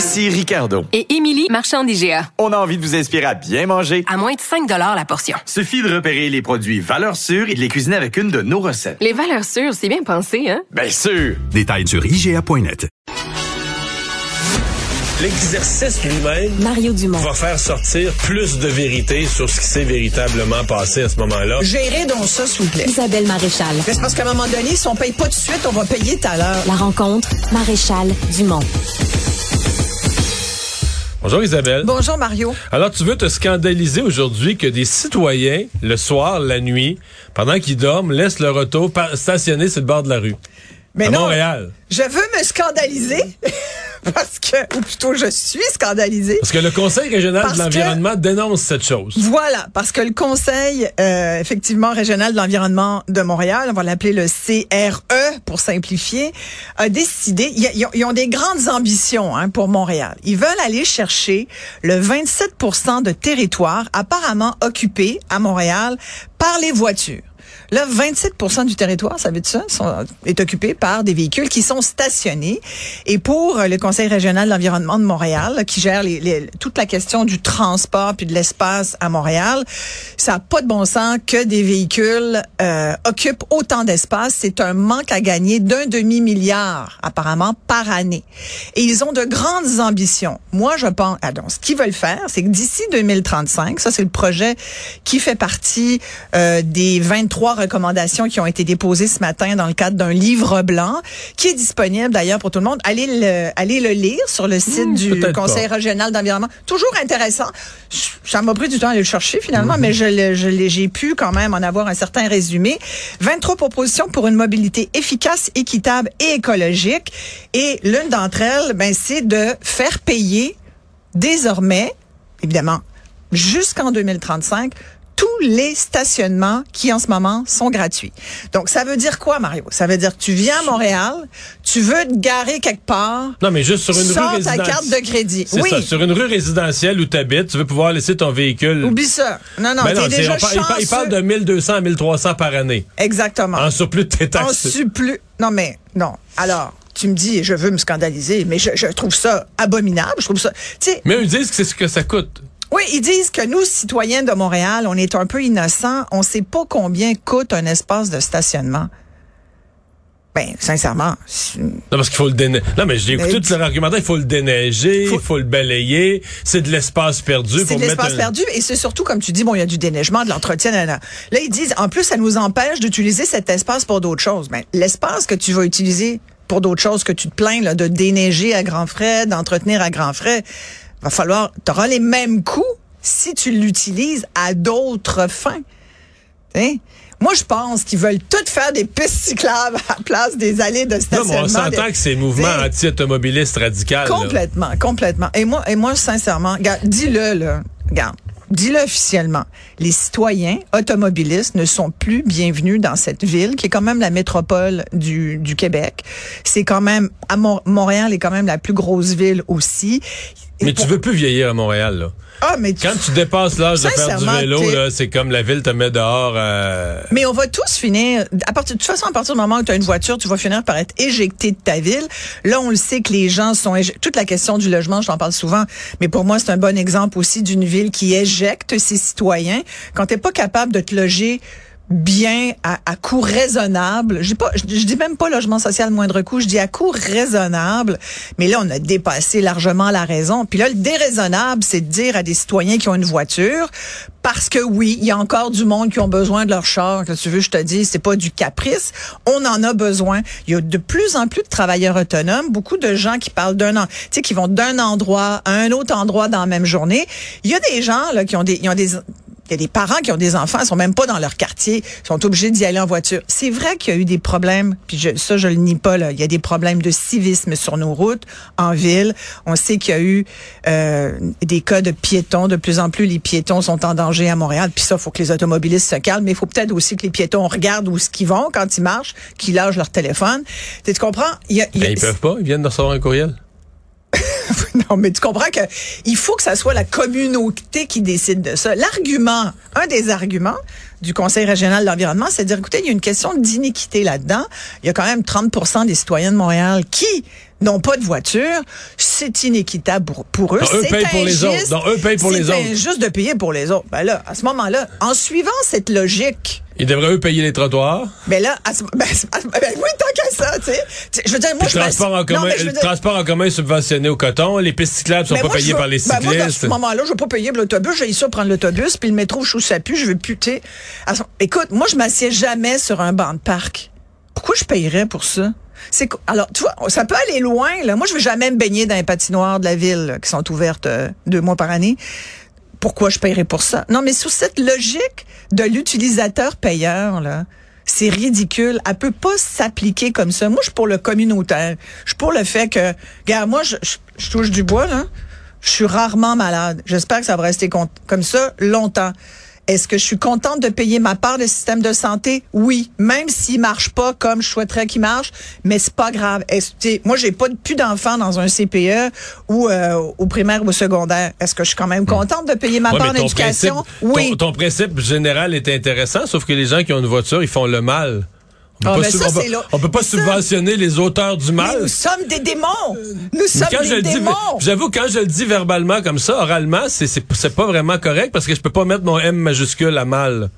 Ici Ricardo. Et Émilie, marchand d'IGA. On a envie de vous inspirer à bien manger. À moins de 5 la portion. Suffit de repérer les produits valeurs sûres et de les cuisiner avec une de nos recettes. Les valeurs sûres, c'est bien pensé, hein? Bien sûr! Détails sur IGA.net. L'exercice lui-même Mario Dumont. va faire sortir plus de vérité sur ce qui s'est véritablement passé à ce moment-là. Gérez donc ça, s'il vous plaît. Isabelle Maréchal. Mais C'est parce qu'à un moment donné, si on paye pas tout de suite, on va payer tout à l'heure. La rencontre, Maréchal Dumont. Bonjour Isabelle. Bonjour, Mario. Alors tu veux te scandaliser aujourd'hui que des citoyens, le soir, la nuit, pendant qu'ils dorment, laissent leur auto stationner sur le bord de la rue. Mais à non, Montréal. je veux me scandaliser parce que, ou plutôt je suis scandalisée. Parce que le Conseil régional Parce de l'environnement dénonce cette chose. Voilà, parce que le Conseil, euh, effectivement, régional de l'environnement de Montréal, on va l'appeler le CRE pour simplifier, a décidé, ils, ils ont, ils ont des grandes ambitions hein, pour Montréal. Ils veulent aller chercher le 27% de territoire apparemment occupé à Montréal par les voitures. Là, 27% du territoire, ça veut dire ça, sont- est occupé par des véhicules qui sont stationnés. Et pour euh, le Conseil régional de l'environnement de Montréal, qui gère toute la question du transport puis de l'espace à Montréal, ça n'a pas de bon sens que des véhicules euh, occupent autant d'espace. C'est un manque à gagner d'un demi-milliard, apparemment, par année. Et ils ont de grandes ambitions. Moi, je pense... Ah, ce qu'ils veulent faire, c'est que d'ici 2035, ça c'est le projet qui fait partie euh, des 23 recommandations qui ont été déposées ce matin dans le cadre d'un livre blanc qui est disponible d'ailleurs pour tout le monde. Allez le, allez le lire sur le site du peut-être Conseil pas. régional d'environnement. Toujours intéressant. Ça m'a pris du temps à aller le chercher finalement, mais je, j'ai pu quand même en avoir un certain résumé. 23 propositions pour une mobilité efficace, équitable et écologique. Et l'une d'entre elles, ben, c'est de faire payer désormais, évidemment, jusqu'en 2035, tous les stationnements qui en ce moment sont gratuits. Donc ça veut dire quoi Mario? Ça veut dire que tu viens à Montréal, tu veux te garer quelque part, Non, mais juste sur une rue ta carte de crédit. Oui. ça, sur une rue résidentielle où tu habites, tu veux pouvoir laisser ton véhicule. Oublie ça. Non non, Ben déjà par- il, par- il parle de 1200 à 1300 par année. Exactement. En surplus de tes En taxes. supplu. Non, mais, non. Alors, tu me dis, je veux me scandaliser, mais je, je trouve ça abominable. Je trouve ça. Tu sais, Mais eux disent que c'est ce que ça coûte. Oui, ils disent que nous, citoyens de Montréal, on est un peu innocents. On sait pas combien coûte un espace de stationnement. Ben, sincèrement. Non, parce qu'il faut le déneiger. Non, mais j'ai écouté tout leur argumentaire. Il faut le déneiger, il Faut- faut... le balayer. C'est de l'espace perdu C'est de l'espace un- perdu et c'est surtout, comme tu dis, bon, il y a du déneigement, de l'entretien. nanana. Là, ils disent, en plus, ça nous empêche d'utiliser cet espace pour d'autres choses. Mais l'espace que tu vas utiliser pour d'autres choses que tu te plains, là, de déneiger à grands frais, d'entretenir à grands frais, va falloir, tu auras les mêmes coûts si tu l'utilises à d'autres fins. Hein? Moi, je pense qu'ils veulent tout faire des pistes cyclables à la place des allées de Non, stationnement. mais on s'entend des- que c'est mouvement anti-automobiliste radical. là. Complètement, complètement. Et moi, et moi, sincèrement, dis-le, là. Regarde. Dis-le officiellement. Les citoyens automobilistes ne sont plus bienvenus dans cette ville, qui est quand même la métropole du, du Québec. C'est quand même, à Mon- Montréal est quand même la plus grosse ville aussi. Mais pour- tu veux plus vieillir à Montréal, là. Ah, mais tu- Quand tu dépasses l'âge de faire du vélo, là, c'est comme la ville te met dehors. euh, Mais on va tous finir, à partir, de toute façon, à partir du moment où tu as une voiture, tu vas finir par être éjecté de ta ville. Là, on le sait que les gens sont éje- toute la question du logement, je t'en parle souvent, mais pour moi, c'est un bon exemple aussi d'une ville qui éjecte ses citoyens. Quand t'es pas capable de te loger bien à, à coût raisonnable. Je dis pas, je, dis même pas logement social moindre coût, je dis à coût raisonnable. Mais là, on a dépassé largement la raison. Puis là, le déraisonnable, c'est de dire à des citoyens qui ont une voiture, parce que oui, il y a encore du monde qui ont besoin de leur char. Que tu veux, je te dis, c'est pas du caprice. On en a besoin. Il y a de plus en plus de travailleurs autonomes, beaucoup de gens qui parlent d'un tu sais, qui vont d'un endroit à un autre endroit dans la même journée. Il y a des gens là qui ont des, ils ont des Il y a des parents qui ont des enfants, ils sont même pas dans leur quartier, ils sont obligés d'y aller en voiture. C'est vrai qu'il y a eu des problèmes, puis je, ça je le nie pas là. Il y a des problèmes de civisme sur nos routes en ville. On sait qu'il y a eu euh, des cas de piétons. De plus en plus, les piétons sont en danger à Montréal. Puis ça, faut que les automobilistes se calment. Mais il faut peut-être aussi que les piétons regardent où ce qu'ils vont quand ils marchent, qu'ils lâchent leur téléphone. Tu comprends? Il y a- Ben, ils peuvent pas, ils viennent de recevoir un courriel. non, mais tu comprends que il faut que ça soit la communauté qui décide de ça. L'argument, un des arguments du Conseil régional de l'environnement, c'est de dire, écoutez, il y a une question d'iniquité là-dedans. Il y a quand même 30 des citoyens de Montréal qui n'ont pas de voiture. C'est inéquitable pour, pour eux. C'est payent pour les injuste. autres. Donc, eux payent pour les autres. C'est injuste de payer pour les autres. Ben là, à ce moment-là, en suivant cette logique, Ils devraient eux payer les trottoirs. ben là, à ce- ben, ben oui, tant qu'à ça, tu sais. Je veux dire, moi, Puis je le transport en commun, mais le transport en commun est subventionné au coton, les pistes cyclables sont Mais pas moi, payées veux- par les ben, moi, à cyclistes. ce moment-là, je veux pas payer pour l'autobus. J'ai ça prendre l'autobus, puis le métro, je trouve ça pue, je veux plus, tu sais. À ce- Écoute, moi, je m'assieds jamais sur un banc de parc. Pourquoi je payerais pour ça? C'est alors tu vois ça peut aller loin là. Moi je vais jamais me baigner dans les patinoires de la ville là, qui sont ouvertes euh, deux mois par année. Pourquoi je paierais pour ça? Non mais sous cette logique de l'utilisateur payeur là, c'est ridicule. Elle peut pas s'appliquer comme ça. Moi je suis pour le communautaire. Je suis pour le fait que regarde moi je, je- touche du bois là. Je suis rarement malade. J'espère que ça va rester comme ça longtemps. Est-ce que je suis contente de payer ma part de système de santé? Oui, même s'il marche pas comme je souhaiterais qu'il marche, mais c'est pas grave. Est-ce, moi, j'ai pas plus d'enfants dans un CPE ou euh, au primaire ou au secondaire. Est-ce que je suis quand même contente de payer ma Ouais, part d'éducation? Oui. ton, ton principe général est intéressant, sauf que les gens qui ont une voiture, ils font le mal. On peut Ah, ça, on peut- on peut pas ça- subventionner les auteurs du Mais mal. nous sommes des démons. Nous sommes Quand des démons. j'avoue, quand je le dis verbalement comme ça, oralement, c'est, pas vraiment correct parce que je peux pas mettre mon M majuscule à mal.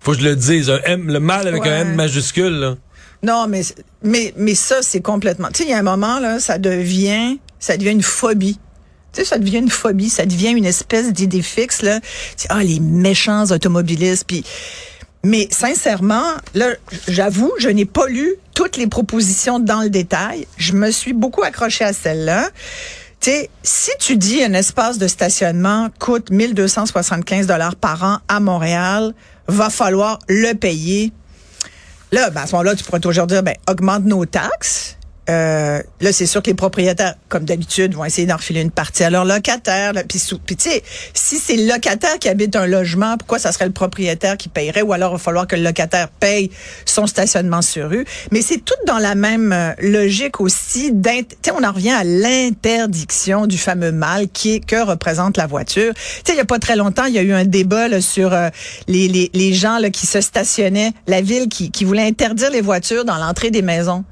Faut que je le dise, un M, le mal avec Ouais. un M majuscule, là. Non, mais, mais, mais ça, c'est complètement. Tu sais, il y a un moment, là, ça devient, ça devient une phobie. Tu sais, ça devient une phobie, ça devient une espèce d'idée fixe, là. Ah, les méchants automobilistes, puis. Mais sincèrement, là, j'avoue, je n'ai pas lu toutes les propositions dans le détail. Je me suis beaucoup accrochée à celle-là. Tu sais, si tu dis un espace de stationnement coûte 1275 dollars par an à Montréal, va falloir le payer. Là, ben, à ce moment-là, tu pourrais toujours dire, ben, augmente nos taxes. Euh, là, c'est sûr que les propriétaires, comme d'habitude, vont essayer d'en refiler une partie à leurs locataires. Puis, tu sais, si c'est le locataire qui habite un logement, pourquoi ça serait le propriétaire qui payerait? Ou alors, il va falloir que le locataire paye son stationnement sur rue. Mais c'est tout dans la même euh, logique aussi. Tu on en revient à l'interdiction du fameux mal qui que représente la voiture. Tu sais, il y a pas très longtemps, il y a eu un débat là, sur euh, les, les, les gens là, qui se stationnaient, la ville qui, qui voulait interdire les voitures dans l'entrée des maisons.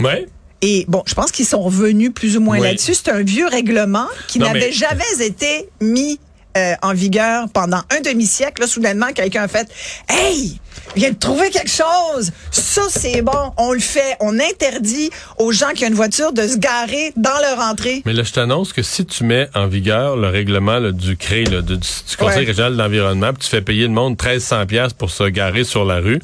Ouais. Et bon, je pense qu'ils sont revenus plus ou moins Oui. là-dessus. C'est un vieux règlement qui n'avait mais- jamais été mis euh, en vigueur pendant un demi-siècle. Là, soudainement, quelqu'un a fait « Hey, viens de trouver quelque chose! Ça, c'est bon. On le fait. On interdit aux gens qui ont une voiture de se garer dans leur entrée. Mais là, je t'annonce que si tu mets en vigueur le règlement là, du CRE, là, du, du Conseil Ouais. régional de l'environnement, tu fais payer le monde 1300 pièces pour se garer sur la rue, »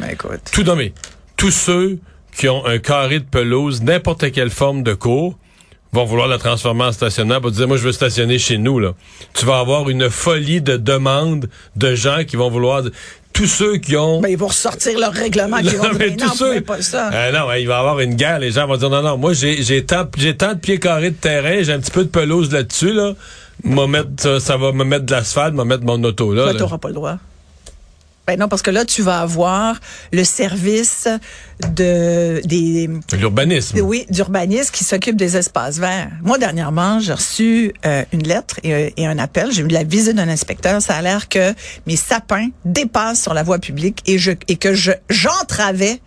Ben, écoute. tout nommé, tous ceux qui ont un carré de pelouse, n'importe quelle forme de cours, vont vouloir la transformer en stationnement pour dire moi je veux stationner chez nous là. Tu vas avoir une folie de demandes de gens qui vont vouloir tous ceux qui ont Ben, ils vont ressortir leur règlement. qui vont mais Ben tous ceux- pouvez pas ça. Euh, non, il va y avoir une guerre. Les gens vont dire non, non, moi j'ai j'ai tant, j'ai tant de pieds carrés de terrain, j'ai un petit peu de pelouse là-dessus là. M'a mettre, ça, ça va me mettre de l'asphalte, m'a mettre mon auto là. Ben, là. t'auras pas le droit. Ben non, parce que là, tu vas avoir le service de des L'urbanisme. oui d'urbanisme qui s'occupe des espaces verts. Moi, dernièrement, j'ai reçu euh, une lettre et, euh, et un appel. J'ai eu la visite d'un inspecteur. Ça a l'air que mes sapins dépassent sur la voie publique et je et que je j'entravais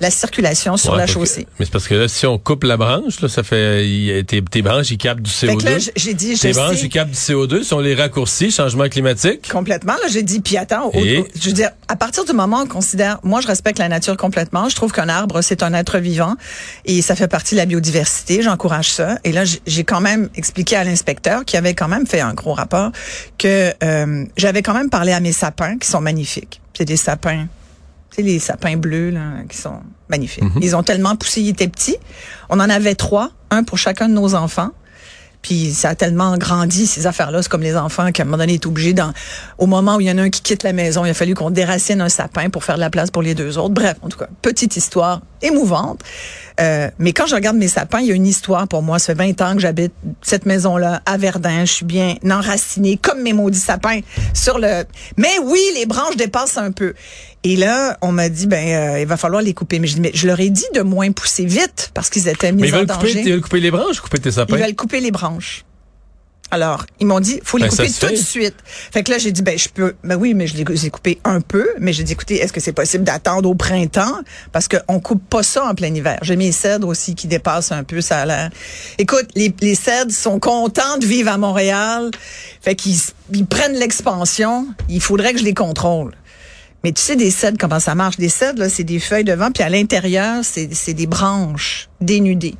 la circulation sur Ouais, la que- chaussée. mais c'est parce que là, si on coupe la branche, là, ça fait. y tes, tes branches, ils captent du Fait CO2. que là, j'ai dit, je tes branches, sais ils captent du CO2. Si on les raccourcit, changement climatique. Complètement. Là, j'ai dit, puis attends, au- Et? au- je veux dire, à partir du moment où on considère, moi, je respecte la nature complètement. Je trouve qu'un arbre, c'est un être vivant et ça fait partie de la biodiversité. J'encourage ça. Et là, j'ai- j'ai quand même expliqué à l'inspecteur qui avait quand même fait un gros rapport que euh, j'avais quand même parlé à mes sapins qui sont magnifiques. C'est des sapins. C'est les sapins bleus là, qui sont magnifiques. Ils ont tellement poussé, ils étaient petits. On en avait trois, un pour chacun de nos enfants. Puis ça a tellement grandi, ces affaires-là. C'est comme les enfants qui, à un moment donné, est obligé, dans, au moment où il y en a un qui quitte la maison, il a fallu qu'on déracine un sapin pour faire de la place pour les deux autres. Bref, en tout cas, petite histoire émouvante. Euh, mais quand je regarde mes sapins, il y a une histoire pour moi. Ça fait 20 ans que j'habite cette maison-là à Verdun. Je suis bien enracinée, comme mes maudits sapins, sur le... Mais oui, les branches dépassent un peu. Et là, on m'a dit, ben, euh, il va falloir les couper. Mais je, dis, mais je leur ai dit de moins pousser vite parce qu'ils étaient mis Mais ils en veulent danger. couper, ils veulent couper les branches, couper tes sapins? Ils veulent couper les branches. Alors, ils m'ont dit, faut les Ben, couper tout de suite. Fait que là, j'ai dit, ben, je peux, ben oui, mais je les ai coupés un peu. Mais j'ai dit, écoutez, est-ce que c'est possible d'attendre au printemps? Parce qu'on coupe pas ça en plein hiver. J'ai mes cèdres aussi qui dépassent un peu, ça a l'air. Écoute, les, les cèdres sont contents de vivre à Montréal. Fait qu'ils ils prennent l'expansion. Il faudrait que je les contrôle. Mais tu sais, des cèdres, comment ça marche? Des cèdres, là, c'est des feuilles devant, puis à l'intérieur, c'est c'est des branches dénudées.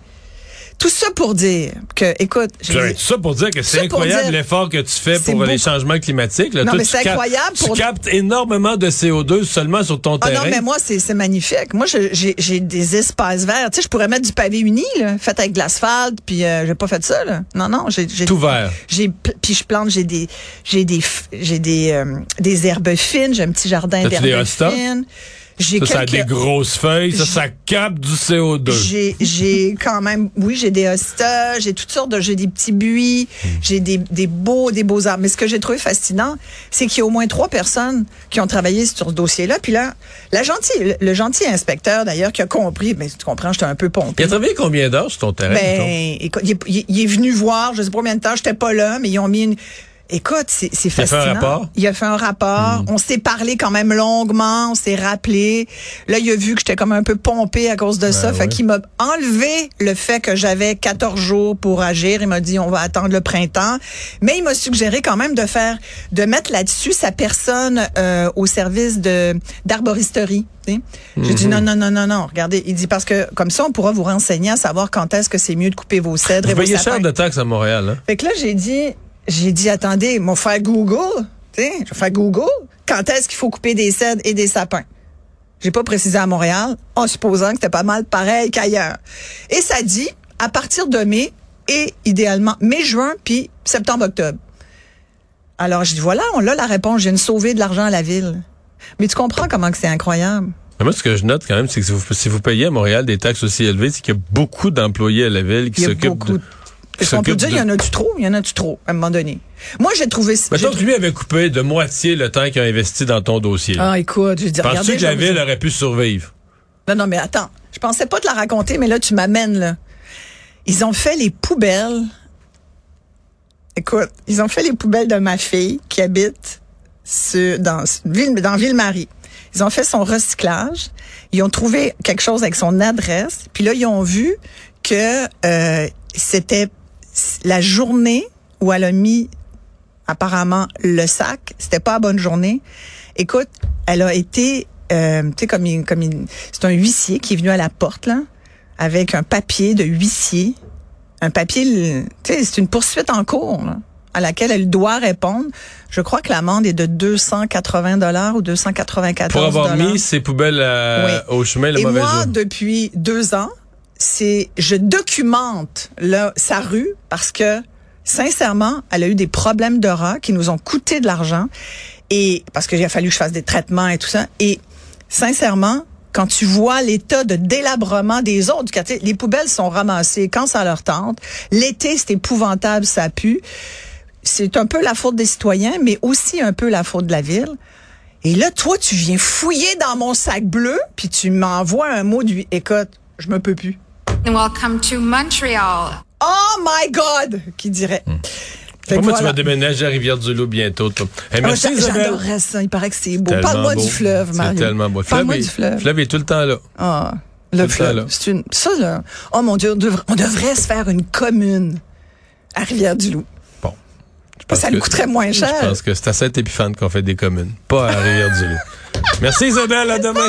Tout ça pour dire que, écoute, dit- tout ça pour dire que c'est incroyable l'effort que tu fais pour les beaucoup. changements climatiques. là. Non, Toi, mais tu c'est incroyable Tu pour- captes énormément de CO2 seulement sur ton Ah terrain. non, mais moi, c'est c'est magnifique. Moi, j'ai j'ai des espaces verts. Tu sais, je pourrais mettre du pavé uni, là, fait avec de l'asphalte, puis euh, j'ai pas fait ça, là. Non, non, j'ai... j'ai- Tout vert. J'ai puis je plante, j'ai des j'ai des j'ai des euh, des herbes fines, j'ai un petit jardin d'herbes fines. J'ai Ça, ça a des grosses feuilles. Ça, capte du CO2. J'ai, j'ai quand même, oui, j'ai des hostas, j'ai toutes sortes de, j'ai des petits buis, j'ai des, des beaux, des beaux arbres. Mais ce que j'ai trouvé fascinant, c'est qu'il y a au moins trois personnes qui ont travaillé sur ce dossier-là. Puis là, la gentille, le, gentil inspecteur d'ailleurs qui a compris, mais tu comprends, j'étais un peu Il pompé. a travaillé combien d'heures sur ton terrain? Ben, écoute, il, il il est venu voir, je sais pas combien de temps, j'étais pas là, mais ils ont mis une. Écoute, c'est c'est a fait un fascinant. rapport? Il a fait un rapport. On s'est parlé quand même longuement, on s'est rappelé. Là, il a vu que j'étais comme un peu pompé à cause de ça. ouais. Fait qu'il m'a enlevé le fait que j'avais 14 jours pour agir. Il m'a dit, on va attendre le printemps. Mais il m'a suggéré quand même de faire, de mettre là-dessus sa personne euh, au service de d'arboristerie. J'ai Mhm. dit non, non, non, non, non. Regardez, il dit parce que comme ça, on pourra vous renseigner à savoir quand est-ce que c'est mieux de couper vos cèdres Vous et vos payez sapins. cher de taxes à Montréal. Hein? Fait que là, j'ai dit, j'ai dit, attendez, mon faire Google, tu sais, je vais faire Google, quand est-ce qu'il faut couper des cèdres et des sapins? J'ai pas précisé à Montréal, en supposant que c'était pas mal pareil qu'ailleurs. Et ça dit, à partir de mai, et idéalement mai, juin, puis septembre, octobre. Alors, je dis, voilà, on a la réponse, je viens de sauver de l'argent à la ville. Mais tu comprends comment que c'est incroyable? Mais Moi, ce que je note quand même, c'est que si vous, si vous payez à Montréal des taxes aussi élevées, c'est qu'il y a beaucoup d'employés à la ville qui s'occupent de... qu'on peut dire, de- il y en a-tu trop? Il y en a-tu trop, à un moment donné? Moi, j'ai trouvé... Mettons que lui avait coupé de moitié le temps qu'il a investi dans ton dossier. Ah, écoute, je dis, Penses-tu que la ville aurait pu survivre? Non, non, mais attends. Je pensais pas te la raconter, mais là, tu m'amènes, là. Ils ont fait les poubelles. Écoute, ils ont fait les poubelles de ma fille qui habite sur, dans, dans Ville-Marie. Ils ont fait son recyclage. Ils ont trouvé quelque chose avec son adresse. Puis là, ils ont vu que euh, c'était la journée où elle a mis apparemment le sac. C'était pas la bonne journée. Écoute, elle a été, euh, tu sais, comme, il- comme c'est un huissier qui est venu à la porte là, avec un papier de huissier, un papier, tu sais, c'est une poursuite en cours là, à laquelle elle doit répondre. Je crois que l'amende est de 280 dollars ou 294 Pour avoir mis ses poubelles Oui. au chemin le Et mauvais moi, jour. depuis deux ans, c'est je documente sa rue parce que sincèrement, elle a eu des problèmes de rats qui nous ont coûté de l'argent et parce qu'il a fallu que je fasse des traitements et tout ça. Et sincèrement, quand tu vois l'état de délabrement des autres du quartier, les poubelles sont ramassées quand ça leur tente. L'été, c'est épouvantable, ça pue. C'est un peu la faute des citoyens, mais aussi un peu la faute de la ville. Et là, toi, tu viens fouiller dans mon sac bleu, puis tu m'envoies un mot du écoute, je me peux plus. Welcome to Montreal. Oh my God, qui dirait? Moi, tu vas déménager à Rivière-du-Loup bientôt. toi. Hey, merci Isabelle. J'adorerais ça. Il paraît que c'est beau. Parle-moi du fleuve, Mario. C'est tellement beau. Le Parle-moi fleuve, du est- fleuve. le fleuve est tout le temps là. Ah, Tout le le temps, là. fleuve. C'est une, ça, là. Oh mon Dieu, on devrait, on devrait se faire une commune à Rivière-du-Loup. Bon. Je pense Ça nous que- coûterait moins cher. Je pense que c'est à Saint-Épiphane qu'on fait des communes, pas à Rivière-du-Loup. Merci Isabelle, à demain.